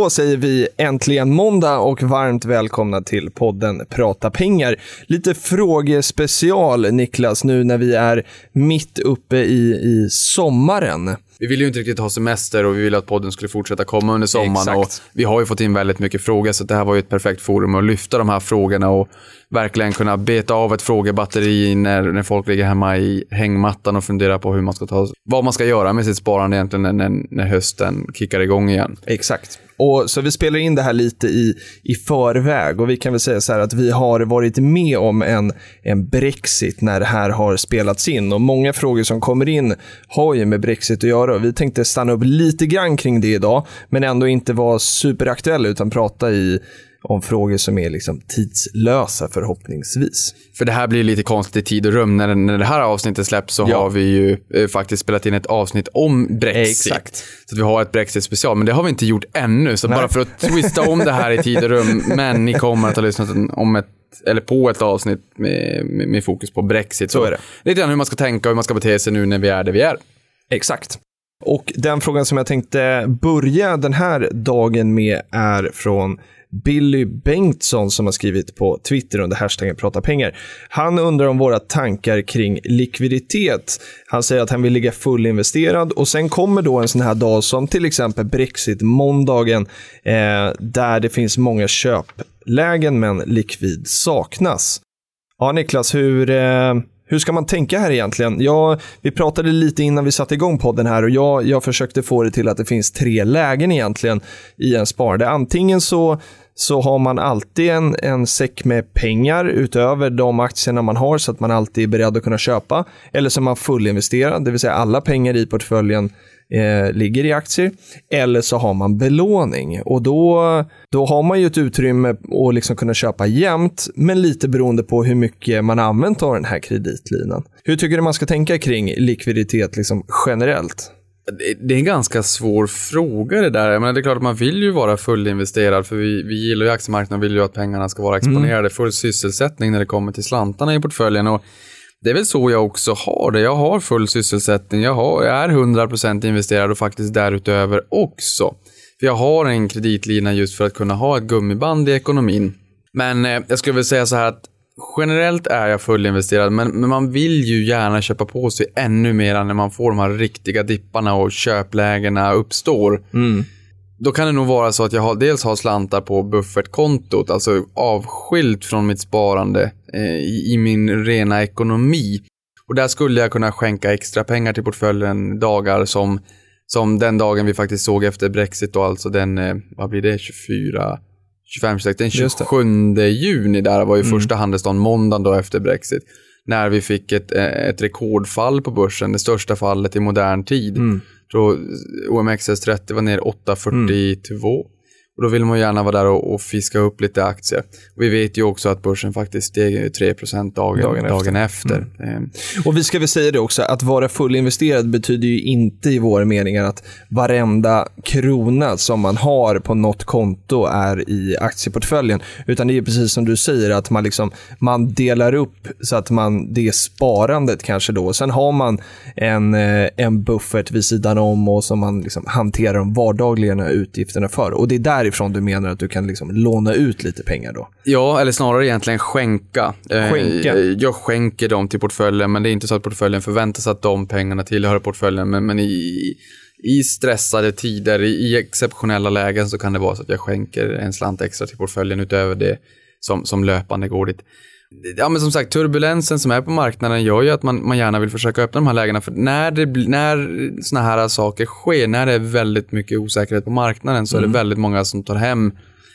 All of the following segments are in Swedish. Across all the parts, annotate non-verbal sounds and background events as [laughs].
Då säger vi äntligen måndag och varmt välkomna till podden Prata pengar. Lite frågespecial Niklas, nu när vi är mitt uppe i, i sommaren. Vi ville ju inte riktigt ha semester och vi ville att podden skulle fortsätta komma under sommaren. Exakt. Och vi har ju fått in väldigt mycket frågor, så det här var ju ett perfekt forum att lyfta de här frågorna och verkligen kunna beta av ett frågebatteri när, när folk ligger hemma i hängmattan och funderar på hur man ska ta, vad man ska göra med sitt sparande egentligen när, när, när hösten kickar igång igen. Exakt. Och så vi spelar in det här lite i, i förväg. Och vi kan väl säga så här att vi har varit med om en, en Brexit när det här har spelats in. Och många frågor som kommer in har ju med Brexit att göra. Och vi tänkte stanna upp lite grann kring det idag men ändå inte vara superaktuella utan prata i om frågor som är liksom tidslösa förhoppningsvis. För det här blir lite konstigt i tid och rum. När, när det här avsnittet släpps så Ja. har vi ju eh, faktiskt spelat in ett avsnitt om Brexit. Exakt. Så vi har ett Brexit-special, men det har vi inte gjort ännu. Så bara för att twista om det här i tid och rum, [laughs] men ni kommer att ha lyssnat om ett eller på ett avsnitt med, med, med fokus på Brexit. Så är det. Lite grann hur man ska tänka och hur man ska bete sig nu när vi är där vi är. Exakt. Och den frågan som jag tänkte börja den här dagen med är från Billy Bengtsson som har skrivit på Twitter under hashtaggen prata pengar. Han undrar om våra tankar kring likviditet. Han säger att han vill ligga fullinvesterad och sen kommer då en sån här dag som till exempel Brexit-måndagen eh, där det finns många köplägen men likvid saknas. Ja, Niklas, hur, eh, hur ska man tänka här egentligen? Ja, vi pratade lite innan vi satte igång podden här och jag, jag försökte få det till att det finns tre lägen egentligen i en sparande. Antingen så, så har man alltid en, en säck med pengar utöver de aktierna man har så att man alltid är beredd att kunna köpa. Eller så är man fullinvesterad, det vill säga alla pengar i portföljen eh, ligger i aktier. Eller så har man belåning och då, då har man ju ett utrymme att liksom kunna köpa jämnt, men lite beroende på hur mycket man använt av den här kreditlinan. Hur tycker du man ska tänka kring likviditet liksom generellt? Det- är en ganska svår fråga det där. Menar, det är klart att man vill ju vara fullinvesterad för vi, vi gillar ju aktiemarknaden och vill ju att pengarna ska vara exponerade. Full sysselsättning när det kommer till slantarna i portföljen. Och det är väl så jag också har det. Jag har full sysselsättning. Jag, har, jag är 100% investerad och faktiskt därutöver också. För jag har en kreditlina just för att kunna ha ett gummiband i ekonomin. Men eh, jag skulle väl säga så här att generellt är jag fullinvesterad, men, men man vill ju gärna köpa på sig ännu mer när man får de här riktiga dipparna och köplägena uppstår. Då kan det nog vara så att jag har, dels har slantar på buffertkontot, alltså avskilt från mitt sparande i, i min rena ekonomi. Och där skulle jag kunna skänka extra pengar till portföljen dagar som, som den dagen vi faktiskt såg efter Brexit då, alltså den, eh, vad blir det, 24, 25, 26, den Just det. 27 juni där var ju första handelsdagen, måndagen då efter Brexit. När vi fick ett, eh, ett rekordfall på börsen, det största fallet i modern tid. Då OMXS30 var ner 8,42. Och då vill man gärna vara där och, och fiska upp lite aktier. Och vi vet ju också att börsen faktiskt steg ju 3% dagen, Dagen dagen, efter. efter. Ehm, Och vi ska väl säga det också, att vara fullinvesterad betyder ju inte i vår mening att varenda krona som man har på något konto är i aktieportföljen. Utan det är precis som du säger, att man, liksom, man delar upp så att man, det är sparandet kanske då. Sen har man en, eh, en buffert vid sidan om och som man liksom hanterar de vardagliga utgifterna för. Och det är därifrån du menar att du kan liksom låna ut lite pengar då. Ja, eller snarare egentligen skänka. Eh, Skänka. Jag skänker dem till portföljen, men det är inte så att portföljen förväntar sig att de pengarna tillhör portföljen. Men, men i, i stressade tider, i, i exceptionella lägen så kan det vara så att jag skänker en slant extra till portföljen utöver det som, som löpande går dit. Ja, men som sagt, turbulensen som är på marknaden gör ju att man, man gärna vill försöka öppna de här lägena. För när, det, när såna här saker sker, när det är väldigt mycket osäkerhet på marknaden så är det väldigt många som tar hem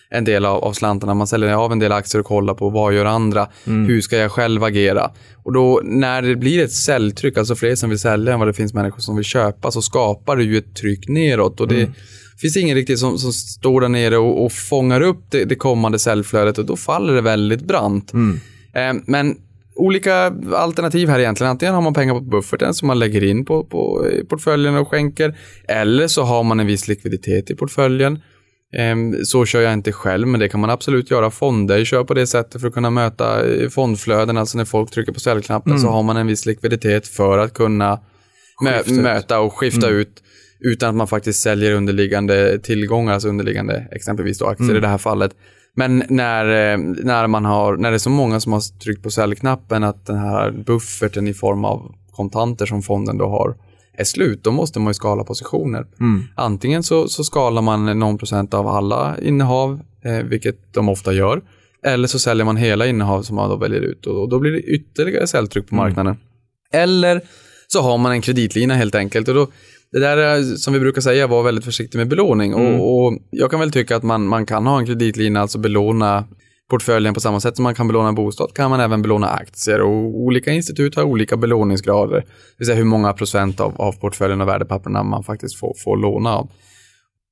en del av, av slantarna. Man säljer av en del aktier och kollar på vad gör andra? Hur ska jag själv agera? Och då när det blir ett säljtryck, alltså fler som vill sälja än vad det finns människor som vill köpa, så skapar det ju ett tryck neråt. Och det finns ingen riktigt som, som står där nere och, och fångar upp det, det kommande säljflödet och då faller det väldigt brant. Eh, men olika alternativ här egentligen. Antingen har man pengar på bufferten som man lägger in på, på portföljen och skänker. Eller så har man en viss likviditet i portföljen. Ehm, Så kör jag inte själv, men det kan man absolut göra. Fonder kör på det sättet för att kunna möta eh, fondflöden. Alltså när folk trycker på säljknappen så har man en viss likviditet för att kunna Skifta möta och skifta ut utan att man faktiskt säljer underliggande tillgångar, alltså underliggande exempelvis då aktier i det här fallet. Men när, eh, när, man har, när det är så många som har tryckt på säljknappen att den här bufferten i form av kontanter som fonden då har är slut, då måste man ju skala positioner. Antingen så, så skalar man någon procent av alla innehav, eh, vilket de ofta gör. Eller så säljer man hela innehav som man då väljer ut och, och då blir det ytterligare säljtryck på marknaden. Eller så har man en kreditlina helt enkelt. Och då, det där är, som vi brukar säga, var väldigt försiktig med belåning. Och, och jag kan väl tycka att man, man kan ha en kreditlina, alltså belåna portföljen på samma sätt som man kan belåna bostad kan man även belåna aktier och olika institut har olika belåningsgrader. Det vill säga hur många procent av, av portföljen och värdepapperna man faktiskt får, får låna av.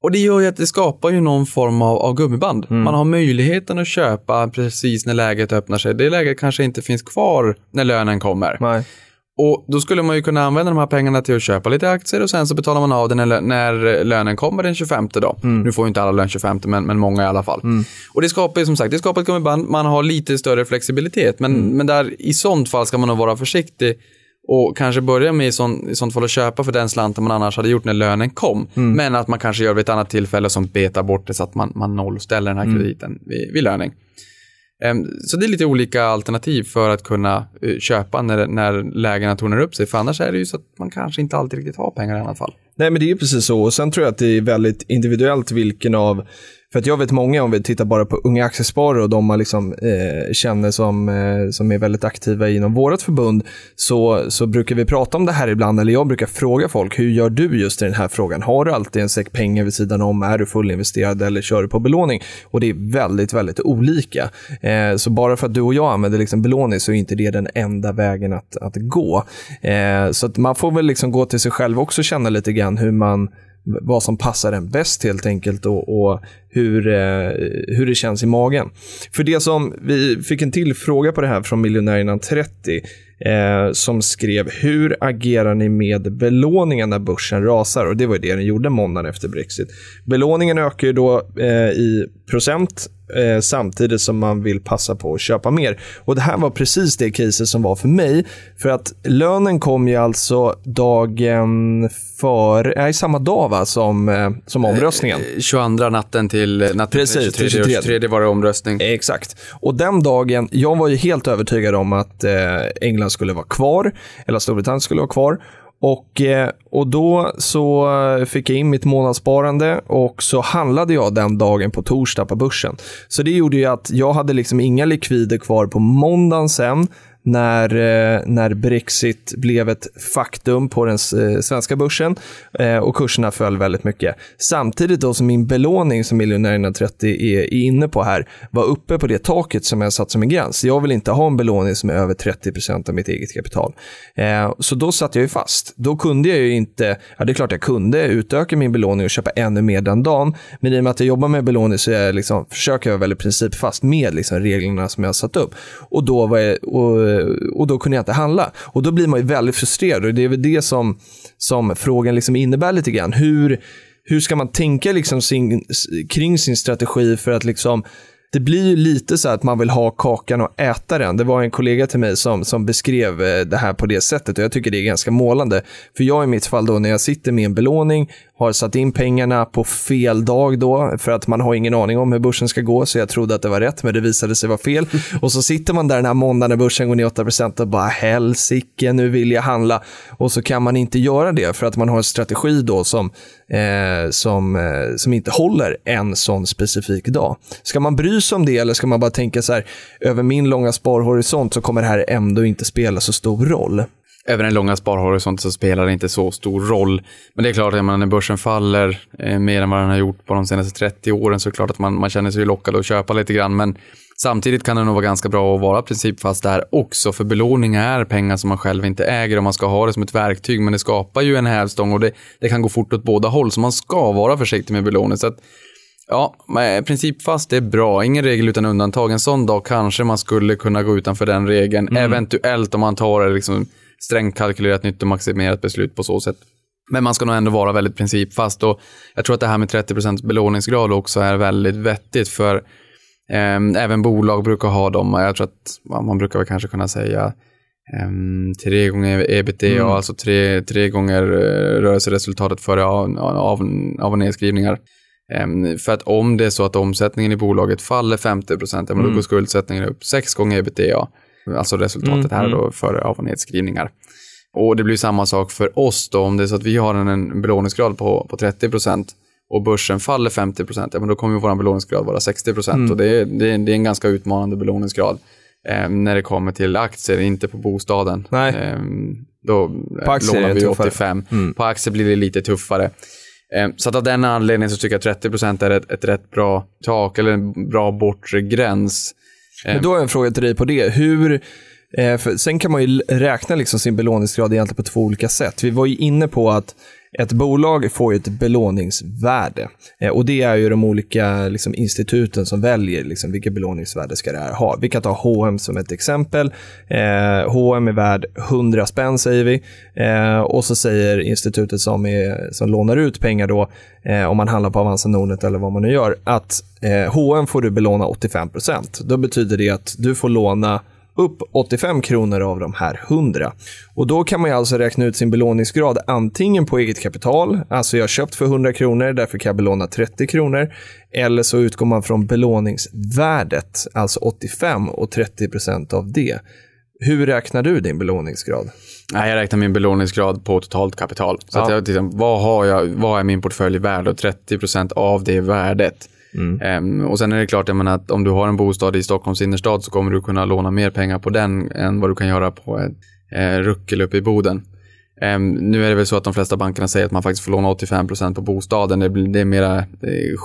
Och det gör ju att det skapar ju någon form av, av gummiband. Man har möjligheten att köpa precis när läget öppnar sig. Det läget kanske inte finns kvar när lönen kommer. Nej. Och då skulle man ju kunna använda de här pengarna till att köpa lite aktier och sen så betalar man av det när, när lönen kommer den 25 då. Nu får ju inte alla lön 25 men, men många i alla fall. Och det skapar ju som sagt, det skapar ett gummiband, man har lite större flexibilitet. Men, men där i sånt fall ska man nog vara försiktig och kanske börja med i, sån, i sånt fall att köpa för den slanten man annars hade gjort när lönen kom. Men att man kanske gör vid ett annat tillfälle som betar bort det så att man, man nollställer den här krediten vid, vid löning. Ehm, så det är lite olika alternativ för att kunna eh, köpa när, när lägena tornar upp sig. För annars är det ju så att man kanske inte alltid riktigt har pengar i alla fall. Nej, men det är ju precis så. Och sen tror jag att det är väldigt individuellt vilken av... För att jag vet många, om vi tittar bara på unga aktiesparare och de man liksom, eh, känner som, eh, som är väldigt aktiva inom vårt förbund, så, så brukar vi prata om det här ibland, eller jag brukar fråga folk, hur gör du just i den här frågan? Har du alltid en säck pengar vid sidan om? Är du fullinvesterad eller kör du på belåning? Och det är väldigt, väldigt olika. Eh, så bara för att du och jag använder liksom belåning så är inte det den enda vägen att, att gå. Eh, så att man får väl liksom gå till sig själv också och känna lite grann hur man vad som passar en bäst helt enkelt och, och hur, eh, hur det känns i magen. För det som, vi fick en till fråga på det här från Miljonärerna 30 eh, som skrev hur agerar ni med belåningen när börsen rasar? Och det var ju det den gjorde måndagen efter Brexit. Belåningen ökar ju då eh, i procent eh, samtidigt som man vill passa på att köpa mer. Och Det här var precis det caset som var för mig. För att lönen kom ju alltså dagen för, nej, samma dag va, som, eh, som omröstningen. Eh, 22 natten till natten Precis, till 23, till 23. 23 var det omröstning. Exakt. Och den dagen, jag var ju helt övertygad om att eh, England skulle vara kvar, eller Storbritannien skulle vara kvar. Och, eh, och då så fick jag in mitt månadssparande och så handlade jag den dagen på torsdag på börsen. Så det gjorde ju att jag hade liksom inga likvider kvar på måndagen sen när, eh, när Brexit blev ett faktum på den eh, svenska börsen eh, och kurserna föll väldigt mycket. Samtidigt då som min belåning som miljonärerna 30 är, är inne på här var uppe på det taket som jag satt som en gräns. Jag vill inte ha en belåning som är över 30% av mitt eget kapital. Eh, så då satt jag ju fast. Då kunde jag ju inte, ja det är klart jag kunde utöka min belåning och köpa ännu mer den dagen, men i och med att jag jobbar med belåning så är jag liksom, försöker jag vara väldigt principfast med liksom reglerna som jag satt upp. Och då, var jag, och, Eh, och då kunde jag inte handla. Och då blir man ju väldigt frustrerad och det är väl det som, som frågan liksom innebär lite grann. Hur, hur ska man tänka liksom sin, kring sin strategi för att liksom det blir ju lite så att man vill ha kakan och äta den. Det var en kollega till mig som, som beskrev eh, det här på det sättet och jag tycker det är ganska målande. För jag i mitt fall då när jag sitter med en belåning, har satt in pengarna på fel dag då, för att man har ingen aning om hur börsen ska gå, så jag trodde att det var rätt, men det visade sig vara fel. Och så sitter man där den här måndagen när börsen går ner 8% och bara helsike, nu vill jag handla. Och så kan man inte göra det för att man har en strategi då som, eh, som, eh, som inte håller en sån specifik dag. Ska man bry sig om det eller ska man bara tänka så här, över min långa sparhorisont så kommer det här ändå inte spela så stor roll? Över en långa sparhorisont så spelar det inte så stor roll. Men det är klart, att när börsen faller eh, mer än vad den har gjort på de senaste 30 åren så är det klart att man, man känner sig lockad att köpa lite grann. Men samtidigt kan det nog vara ganska bra att vara principfast där också, för belåning är pengar som man själv inte äger och man ska ha det som ett verktyg, men det skapar ju en hävstång och det, det kan gå fort åt båda håll, så man ska vara försiktig med belåning. Så att, Ja, principfast är bra. Ingen regel utan undantag. En sån dag kanske man skulle kunna gå utanför den regeln. Mm. Eventuellt om man tar det liksom strängt kalkylerat nytt och maximerat beslut på så sätt. Men man ska nog ändå vara väldigt principfast och jag tror att det här med 30% belåningsgrad också är väldigt vettigt för eh, även bolag brukar ha dem. Jag tror att man brukar väl kanske kunna säga eh, tre gånger ebitda, mm. alltså tre, tre gånger eh, rörelseresultatet före av, av, av och nedskrivningar. Um, för att om det är så att omsättningen i bolaget faller 50 procent, mm. då går skuldsättningen upp sex gånger ebitda. Alltså resultatet mm, här då mm. före av och nedskrivningar. Och det blir samma sak för oss då, om det är så att vi har en, en belåningsgrad på, på 30% och börsen faller 50 ja, men då kommer vår belåningsgrad vara 60 mm. och det är, det, är, det är en ganska utmanande belåningsgrad. Eh, när det kommer till aktier, inte på bostaden. Nej. Eh, då på aktier lånar vi 85. Mm. På aktier blir det lite tuffare. Eh, så att av den anledningen så tycker jag att 30% är ett, ett rätt bra tak, eller en bra bortre gräns. Men då har jag en fråga till dig på det. Hur, eh, sen kan man ju räkna liksom sin belåningsgrad egentligen på två olika sätt. Vi var ju inne på att ett bolag får ett belåningsvärde. Eh, och det är ju de olika liksom, instituten som väljer liksom, vilket belåningsvärde ska det här ha. Vi kan ta H&M som ett exempel. Eh, H&M är värd 100 spänn säger vi. Eh, och så säger institutet som, är, som lånar ut pengar då, eh, om man handlar på Avanza Nordnet eller vad man nu gör, att eh, H&M får du belåna 85% Då betyder det att du får låna upp 85 kronor av de här 100. Och Då kan man alltså räkna ut sin belåningsgrad antingen på eget kapital, alltså jag har köpt för 100 kronor, därför kan jag belåna 30 kronor. Eller så utgår man från belåningsvärdet, alltså 85 och 30 procent av det. Hur räknar du din belåningsgrad? Nej, jag räknar min belåningsgrad på totalt kapital. Så ja. att jag, liksom, vad, har jag, vad är min portfölj värd? Och 30 procent av det värdet Mm. Um, och sen är det klart jag menar, att om du har en bostad i Stockholms innerstad så kommer du kunna låna mer pengar på den än vad du kan göra på ett eh, ruckel uppe i Boden. Um, nu är det väl så att de flesta bankerna säger att man faktiskt får låna 85% på bostaden. Det, det är mer eh,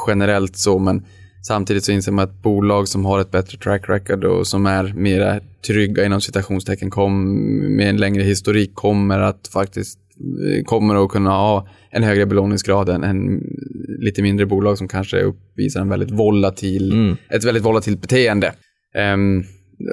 generellt så, men samtidigt så inser man att bolag som har ett bättre track record och som är mer trygga inom citationstecken kom, med en längre historik kommer att faktiskt eh, kommer att kunna ha en högre belåningsgrad än, än lite mindre bolag som kanske uppvisar en väldigt volatil, mm. ett väldigt volatilt beteende. Um,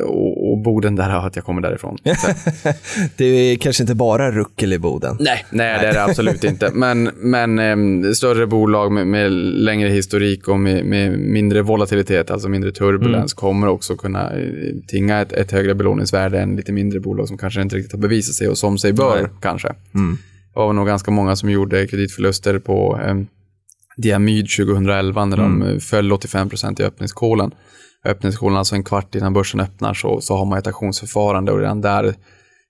och, och Boden, där att jag kommer därifrån. [laughs] det är kanske inte bara ruckel i Boden. Nej, nej, det är det absolut inte. Men, men um, större bolag med, med, längre historik och med, med, mindre volatilitet, alltså mindre turbulens, mm. kommer också kunna eh, tinga ett, ett, högre belåningsvärde än lite mindre bolag som kanske inte riktigt har bevisat sig och som sig bör, nej. kanske. Mm. Det var nog ganska många som gjorde kreditförluster på um, Diamyd 2011 när mm. de föll 85% i öppningskolen. Öppningskolen, alltså en kvart innan börsen öppnar, så, så har man ett auktionsförfarande och redan där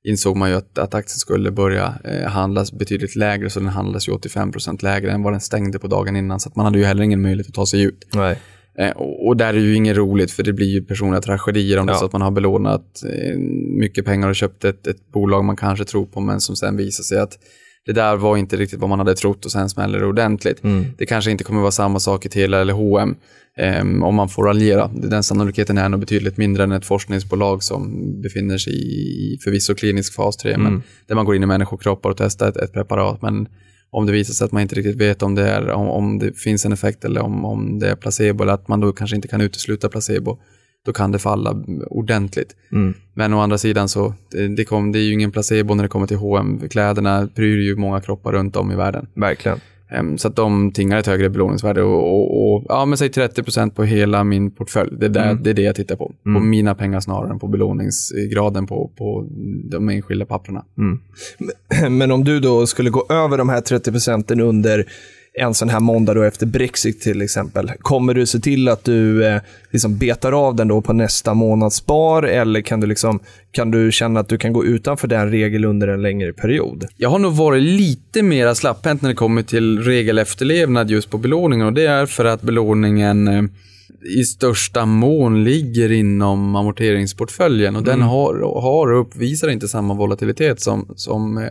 insåg man ju att, att aktien skulle börja eh, handlas betydligt lägre, så den handlas ju 85% lägre än vad den stängde på dagen innan, så man hade ju heller ingen möjlighet att ta sig ut. Nej. Eh, och, och, där är ju inget roligt, för det blir ju personliga tragedier om ja. det så att man har belånat eh, mycket pengar och köpt ett, ett bolag man kanske tror på, men som sen visar sig att det där var inte riktigt vad man hade trott och sen smäller det ordentligt. Mm. Det kanske inte kommer vara samma sak i Telia eller H&M um, om man får raljera. Den sannolikheten är nog betydligt mindre än ett forskningsbolag som befinner sig i förvisso klinisk fas 3, mm. men där man går in i människokroppar och testar ett, ett, preparat. Men om det visar sig att man inte riktigt vet om det, är, om, om det finns en effekt eller om, om det är placebo, eller att man då kanske inte kan utesluta placebo, då kan det falla ordentligt. Mm. Men å andra sidan så, det, kom, det är ju ingen placebo när det kommer till H&M. Kläderna bryr ju många kroppar runt om i världen. Verkligen. Um, så att de tingar ett högre belåningsvärde och, och, och, ja, men säg 30% på hela min portfölj. Det, där, mm. det är det jag tittar på. Mm. På mina pengar snarare än på belåningsgraden på, på de enskilda papperna. Mm. Men om du då skulle gå över de här 30 procenten under en sån här måndag då efter Brexit till exempel. Kommer du se till att du eh, liksom betar av den då på nästa månads spar eller kan du, liksom, kan du känna att du kan gå utanför den regel under en längre period? Jag har nog varit lite mer slapphänt när det kommer till regelefterlevnad just på belåningen och det är för att belåningen eh, i största mån ligger inom amorteringsportföljen och den Mm. har, har och uppvisar inte samma volatilitet som, som eh,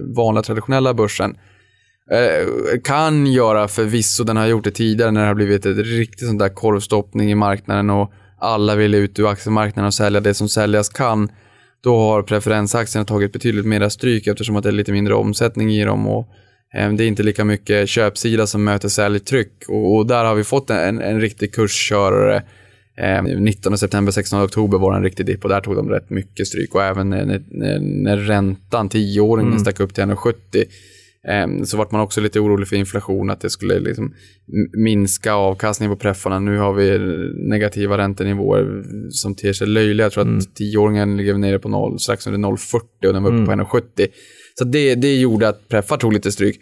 vanliga traditionella börsen. Eh, kan göra förvisso, den har gjort det tidigare när det har blivit ett riktigt sånt där korvstoppning i marknaden och alla vill ut ur aktiemarknaden och sälja det som säljas kan. Då har preferensaktierna tagit betydligt mera stryk eftersom att det är lite mindre omsättning i dem och eh, det är inte lika mycket köpsida som möter säljtryck och, och där har vi fått en, en riktig kurskörare. Eh, 19 september, 16 oktober var det en riktig dipp och där tog de rätt mycket stryk och även när, när, när räntan, 10-åringen, stack upp till 1,70 eh, så vart man också lite orolig för inflation, att det skulle liksom minska avkastningen på preffarna. Nu har vi negativa räntenivåer som ter sig löjliga. Jag tror att 10-åringen ligger nere på 0, strax under 0,40 och den var uppe på 1,70. Så det, det gjorde att preffar tog lite stryk.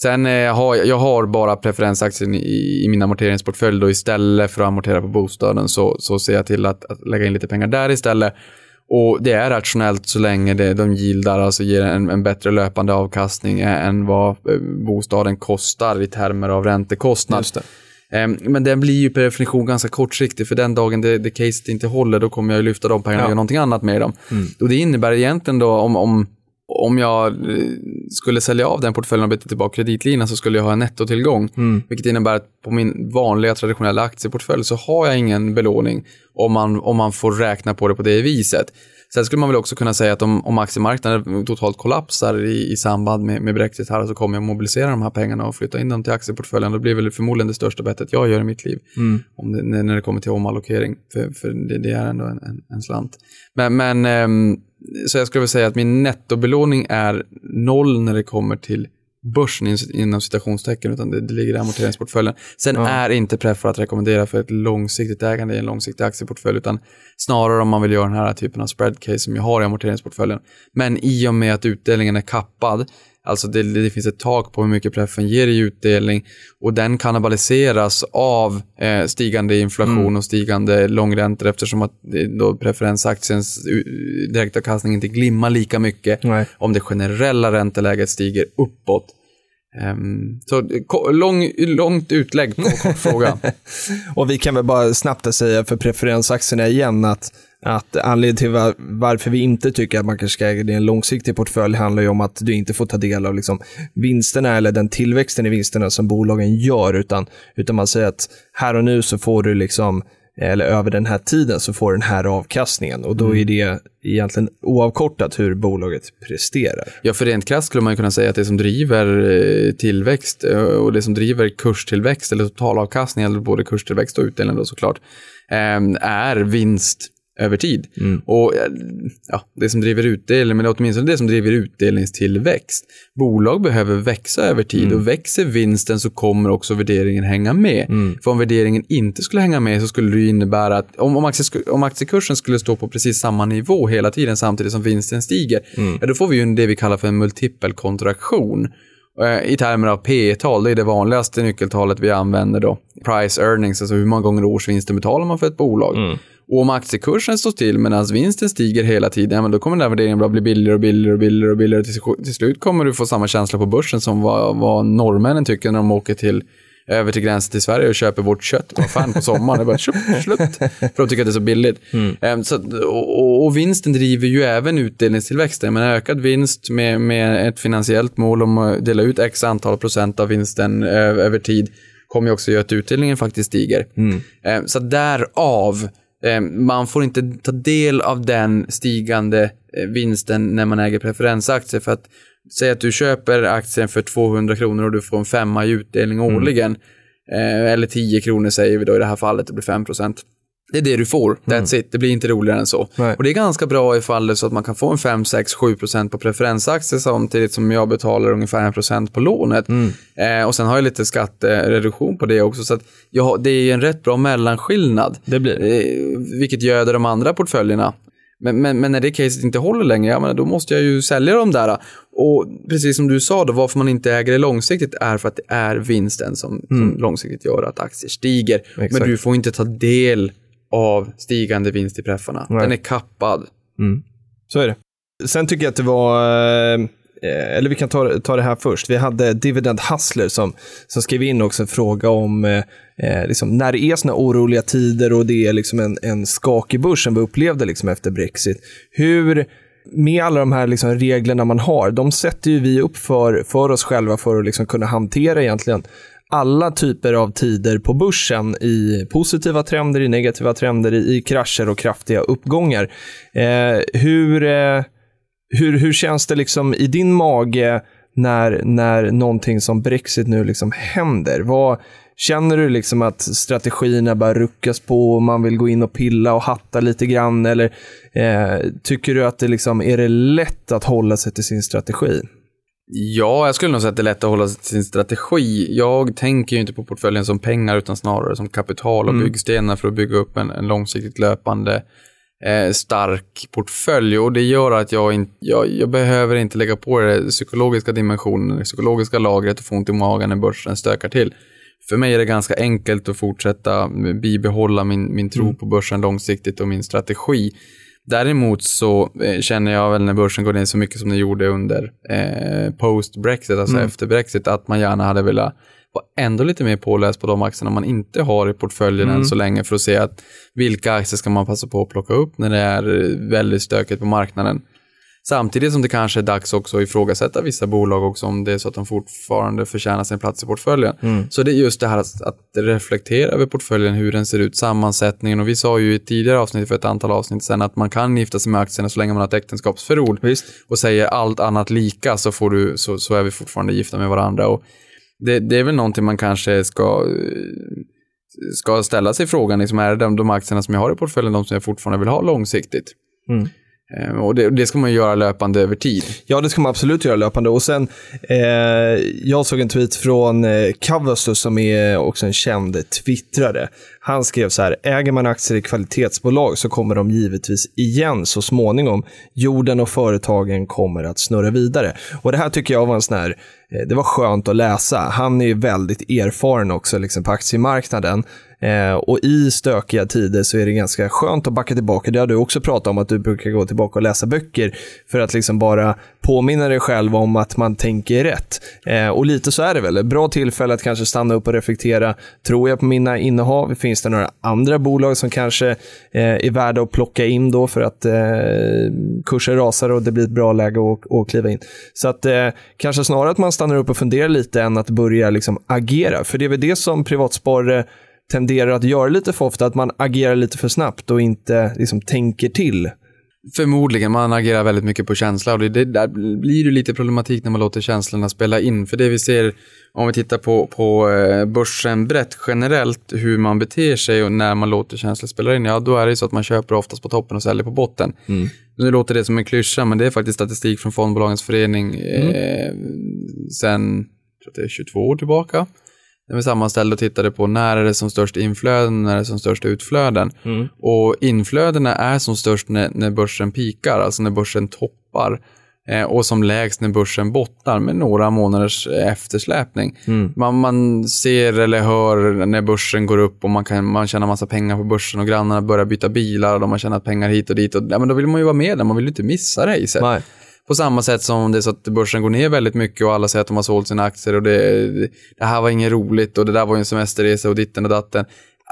Sen eh, har jag, har bara preferensaktier i, i min amorteringsportfölj då istället för att amortera på bostaden så, så ser jag till att, att lägga in lite pengar där istället. Och det är rationellt så länge det, de gildar, alltså ger en, en bättre löpande avkastning än vad eh, bostaden kostar i termer av räntekostnad. Ehm, Men den blir ju per definition ganska kortsiktig, för den dagen det, det caset inte håller, då kommer jag ju lyfta de pengarna och Ja. göra någonting annat med dem. Och det innebär egentligen då, om, om, om jag eh, skulle sälja av den portföljen och byta tillbaka kreditlinan så skulle jag ha en nettotillgång. Vilket innebär att på min vanliga traditionella aktieportfölj så har jag ingen belåning om man, om man får räkna på det på det viset. Sen skulle man väl också kunna säga att om, om aktiemarknaden totalt kollapsar i, i samband med, med Brexit här så kommer jag mobilisera de här pengarna och flytta in dem till aktieportföljen. Det blir väl förmodligen det största bettet jag gör i mitt liv. Om det, när det kommer till omallokering. För, för det, det är ändå en, en, en slant. Men, men ehm, så jag skulle vilja säga att min nettobelåning är noll när det kommer till börsen in- inom citationstecken, utan det, det ligger i amorteringsportföljen. Sen är inte Preffar att rekommendera för ett långsiktigt ägande i en långsiktig aktieportfölj, utan snarare om man vill göra den här typen av spread case som jag har i amorteringsportföljen. Men i och med att utdelningen är kappad, alltså det, det finns ett tak på hur mycket preffen ger i utdelning och den kannibaliseras av eh, stigande inflation och stigande långräntor eftersom att det, då preferensaktiens direktavkastning inte glimmar lika mycket Nej. om det generella ränteläget stiger uppåt. Ehm, så lång, långt utlägg på kortfrågan. [laughs] Och vi kan väl bara snabbt säga för preferensaktierna igen att, att anledningen till var, varför vi inte tycker att man kanske ska äga det i en långsiktig portfölj handlar ju om att du inte får ta del av liksom vinsterna eller den tillväxten i vinsterna som bolagen gör, utan, utan man säger att här och nu så får du liksom eller över den här tiden så får den här avkastningen och då är det egentligen oavkortat hur bolaget presterar. Ja, för rent krasst skulle man kunna säga att det som driver eh, tillväxt eh, och det som driver kurstillväxt eller totalavkastning, eller både kurstillväxt och utdelning då såklart, eh, är vinst över tid. Och eh, ja, det som driver utdelning, men åtminstone det som driver utdelningstillväxt. Bolag behöver växa över tid och växer vinsten så kommer också värderingen hänga med. För om värderingen inte skulle hänga med så skulle det innebära att om, om, aktie, om aktiekursen skulle stå på precis samma nivå hela tiden samtidigt som vinsten stiger, ja, då får vi ju det vi kallar för en multipelkontraktion. Eh, I termer av P tal det är det vanligaste nyckeltalet vi använder då. Price earnings, alltså hur många gånger årsvinsten betalar man för ett bolag. Och om aktiekursen står still medan vinsten stiger hela tiden, ja, men då kommer den här värderingen bara bli billigare och billigare och billigare och billigare. Till, till slut kommer du få samma känsla på börsen som vad, vad norrmännen tycker när de åker till över till gränsen till Sverige och köper vårt kött på affären på sommaren. Det bara tjup, slut. För de tycker att det är så billigt. Ehm, så, och, och, vinsten driver ju även utdelningstillväxten. Men ökad vinst med, med ett finansiellt mål om att dela ut x antal procent av vinsten ö- över tid kommer ju också göra att utdelningen faktiskt stiger. Ehm, så därav Man får inte ta del av den stigande eh, vinsten när man äger preferensaktier. För att säga att du köper aktien för 200 kronor och du får en femma i utdelning årligen. Eh, Eller 10 kronor säger vi då i det här fallet, det blir 5 procent. Det är det du får, that's it. Det blir inte roligare än så. Nej. Och det är ganska bra ifall det är så att man kan få en 5, 6, 7 procent på preferensaktier samtidigt som jag betalar ungefär 1 procent på lånet. Eh, och sen har jag lite skattereduktion på det också. Så att jag, det är en rätt bra mellanskillnad. Det blir Eh, vilket göder de andra portföljerna. Men, men, men när det caset inte håller längre, ja, men då måste jag ju sälja de där. Och precis som du sa, då, varför man inte äger det långsiktigt är för att det är vinsten som, som långsiktigt gör att aktier stiger. Exakt. Men du får inte ta del av stigande vinst i preffarna. Nej. Den är kappad. Så är det. Sen tycker jag att det var eh, eller vi kan ta, ta det här först. Vi hade Dividend Hustler som, som skrev in också en fråga om eh, eh liksom, när det är såna oroliga tider och det är liksom en, en skakig börs som vi upplevde liksom efter Brexit. Hur med alla de här liksom reglerna man har, de sätter ju vi upp för, för oss själva för att liksom kunna hantera egentligen alla typer av tider på börsen i positiva trender, i negativa trender, i, krascher och kraftiga uppgångar. Eh, hur, eh, hur, hur känns det liksom i din mage när, när någonting som Brexit nu liksom händer? Vad, känner du liksom att strategierna bara ruckas på och man vill gå in och pilla och hatta lite grann? Eller eh, tycker du att det liksom, är det lätt att hålla sig till sin strategi? Ja, jag skulle nog säga att det är lätt att hålla sin strategi. Jag tänker ju inte på portföljen som pengar utan snarare som kapital och mm. byggstenar för att bygga upp en, en långsiktigt löpande eh, stark portfölj och det gör att jag, in, jag, jag behöver inte lägga på det psykologiska dimensionen, det psykologiska lagret och få ont i magen när börsen stökar till. För mig är det ganska enkelt att fortsätta bibehålla min, min tro mm. på börsen långsiktigt och min strategi. Däremot så eh, känner jag väl när börsen går ner så mycket som den gjorde under eh, post-Brexit, alltså mm. efter Brexit, att man gärna hade velat vara ändå lite mer påläst på de aktierna man inte har i portföljen mm. än så länge för att se att vilka aktier ska man passa på att plocka upp när det är väldigt stökigt på marknaden. Samtidigt som det kanske är dags också att ifrågasätta vissa bolag också om det är så att de fortfarande förtjänar sin plats i portföljen. Mm. Så det är just det här att, att, reflektera över portföljen, hur den ser ut, sammansättningen och vi sa ju i tidigare avsnitt för ett antal avsnitt sen att man kan gifta sig med aktierna så länge man har ett äktenskapsförord Visst. och säger allt annat lika så, får du, så, så är vi fortfarande gifta med varandra. Och det, det är väl någonting man kanske ska ska ställa sig frågan, liksom, är det de, de aktierna som jag har i portföljen de som jag fortfarande vill ha långsiktigt? Mm. Eh, och det, det, ska man göra löpande över tid. Ja, det ska man absolut göra löpande. Och sen, eh, jag såg en tweet från eh, Cavustus som är också en känd twittrare. Han skrev så här, äger man aktier i kvalitetsbolag så kommer de givetvis igen så småningom. Jorden och företagen kommer att snurra vidare. Och det här tycker jag var en sån här, eh, det var skönt att läsa. Han är ju väldigt erfaren också liksom, på aktiemarknaden. Eh, och i stökiga tider så är det ganska skönt att backa tillbaka. Det har du också pratat om, att du brukar gå tillbaka och läsa böcker för att liksom bara påminna dig själv om att man tänker rätt. Eh, och lite så är det väl. Ett bra tillfälle att kanske stanna upp och reflektera. Tror jag på mina innehav? Finns det några andra bolag som kanske eh, är värda att plocka in då för att eh, kurser rasar och det blir ett bra läge att, att kliva in? Så att eh, kanske snarare att man stannar upp och funderar lite än att börja liksom agera. För det är väl det som privatsparare tenderar att göra lite för ofta, att man agerar lite för snabbt och inte liksom tänker till. Förmodligen, man agerar väldigt mycket på känsla och det, det, där blir det lite problematik när man låter känslorna spela in. För det vi ser, om vi tittar på, på eh, börsen brett generellt, hur man beter sig och när man låter känslor spela in, ja då är det så att man köper oftast på toppen och säljer på botten. Mm. Nu låter det som en klyscha, men det är faktiskt statistik från Fondbolagens förening mm. eh, sen, jag tror det är 22 år tillbaka vi sammanställde och tittade på när är det som störst inflöden, när är det som störst utflöden. Mm. Och inflödena är som störst när, när börsen pikar, alltså när börsen toppar. Eh, och som lägst när börsen bottnar med några månaders eftersläpning. Mm. Man, man ser eller hör när börsen går upp och man, kan, man tjänar massa pengar på börsen och grannarna börjar byta bilar och de har tjänat pengar hit och dit. Och, ja, men då vill man ju vara med där, man vill ju inte missa racet. På samma sätt som det är så att börsen går ner väldigt mycket och alla säger att de har sålt sina aktier och det, det här var inget roligt och det där var ju en semesterresa och ditten och datten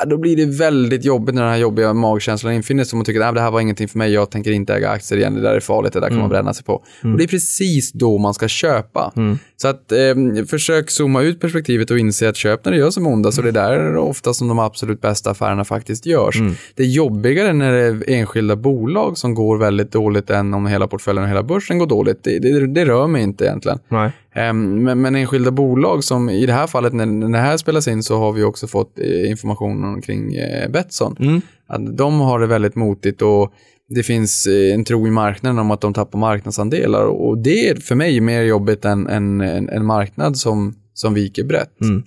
då blir det väldigt jobbigt när den här jobbiga magkänslan infinner sig. Man tycker att det här var ingenting för mig, jag tänker inte äga aktier igen, det där är farligt, det där kan mm. man bränna sig på. Mm. Och det är precis då man ska köpa. Mm. Så att eh, försök zooma ut perspektivet och inse att köp när det gör som ondast, och det är där ofta som de absolut bästa affärerna faktiskt görs. Mm. Det är jobbigare när det är enskilda bolag som går väldigt dåligt än om hela portföljen och hela börsen går dåligt. Det, det, det rör mig inte egentligen. Nej. Ehm, men, men enskilda bolag som i det här fallet när, när det här spelas in så har vi också fått eh, information kring eh, Betsson. Mm. Att de har det väldigt motigt och det finns eh, en tro i marknaden om att de tappar marknadsandelar och det är för mig mer jobbigt än en, en, en marknad som, som viker brett. Mm.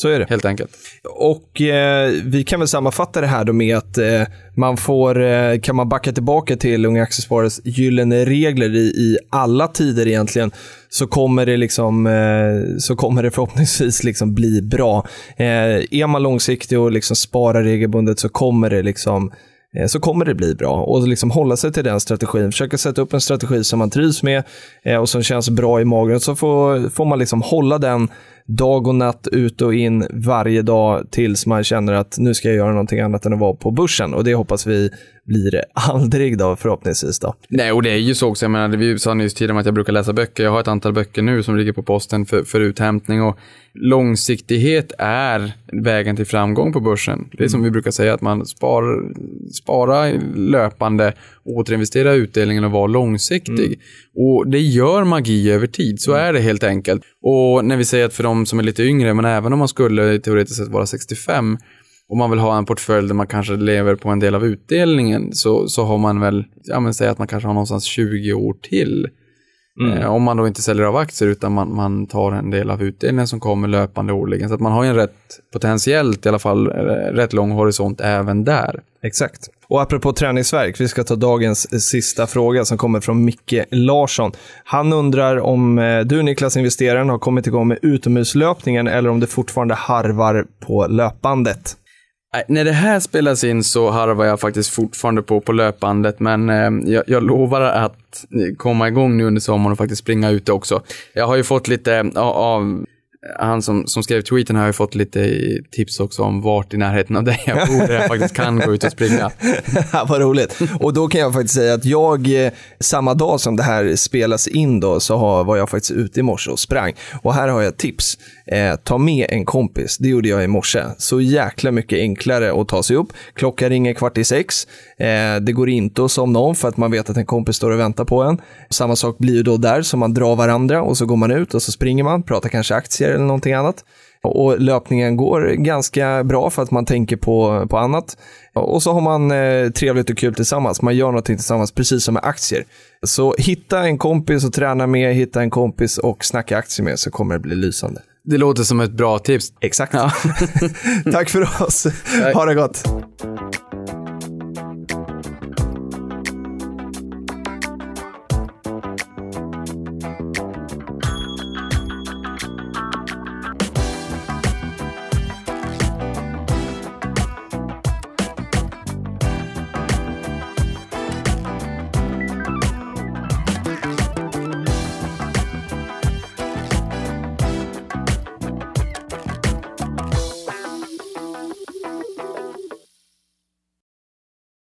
Så är det. Helt enkelt. Och eh, vi kan väl sammanfatta det här då med att eh, man får, eh, kan man backa tillbaka till Unga Aktiesparares gyllene regler i, i alla tider egentligen, så kommer det, liksom, eh, så kommer det förhoppningsvis liksom bli bra. Eh, är man långsiktig och liksom sparar regelbundet så kommer det liksom eh, så kommer det bli bra. Och liksom hålla sig till den strategin, försöka sätta upp en strategi som man trivs med och som känns bra i magen. Så får, får man liksom hålla den dag och natt ut och in varje dag tills man känner att nu ska jag göra någonting annat än att vara på börsen. Och det hoppas vi blir det [laughs] aldrig då förhoppningsvis. Då. Nej, och det är ju så också. Jag menar, vi sa nyss tidigare att jag brukar läsa böcker. Jag har ett antal böcker nu som ligger på posten för, för uthämtning och långsiktighet är vägen till framgång på börsen. Det är som vi brukar säga att man sparar löpande, återinvestera utdelningen och vara långsiktig. Mm. Och det gör magi över tid, så mm. är det helt enkelt. Och när vi säger att för de som är lite yngre, men även om man skulle teoretiskt sett vara 65, om man vill ha en portfölj där man kanske lever på en del av utdelningen så, så har man väl, ja men säg att man kanske har någonstans 20 år till. Mm. Eh, om man då inte säljer av aktier utan man, man tar en del av utdelningen som kommer löpande årligen. Så att man har en rätt, potentiellt i alla fall, eh, rätt lång horisont även där. Exakt. Och apropå träningsverk, vi ska ta dagens sista fråga som kommer från Micke Larsson. Han undrar om eh, du Niklas, investeraren, har kommit igång med utomhuslöpningen eller om det fortfarande harvar på löpbandet. När det här spelas in så harvar jag faktiskt fortfarande på på löpbandet, men eh, jag, jag, lovar att komma igång nu under sommaren och faktiskt springa ute också. Jag har ju fått lite av han som, som skrev tweeten har ju fått lite tips också om vart i närheten av dig jag bor där jag faktiskt kan gå ut och springa. [laughs] Vad roligt. Och då kan jag faktiskt säga att jag, eh, samma dag som det här spelas in då, så har, var jag faktiskt ute i morse och sprang. Och här har jag ett tips. Eh, ta med en kompis. Det gjorde jag i morse. Så jäkla mycket enklare att ta sig upp. Klockan ringer kvart i sex. Eh, det går inte att somna om för att man vet att en kompis står och väntar på en. Samma sak blir ju då där, så man drar varandra och så går man ut och så springer man, pratar kanske aktier eller någonting annat. Och löpningen går ganska bra för att man tänker på, på annat. Och så har man eh, trevligt och kul tillsammans. Man gör någonting tillsammans, precis som med aktier. Så hitta en kompis och träna med, hitta en kompis och snacka aktier med så kommer det bli lysande. Det låter som ett bra tips. Exakt. Ja. [laughs] Tack för oss. Ha det gott.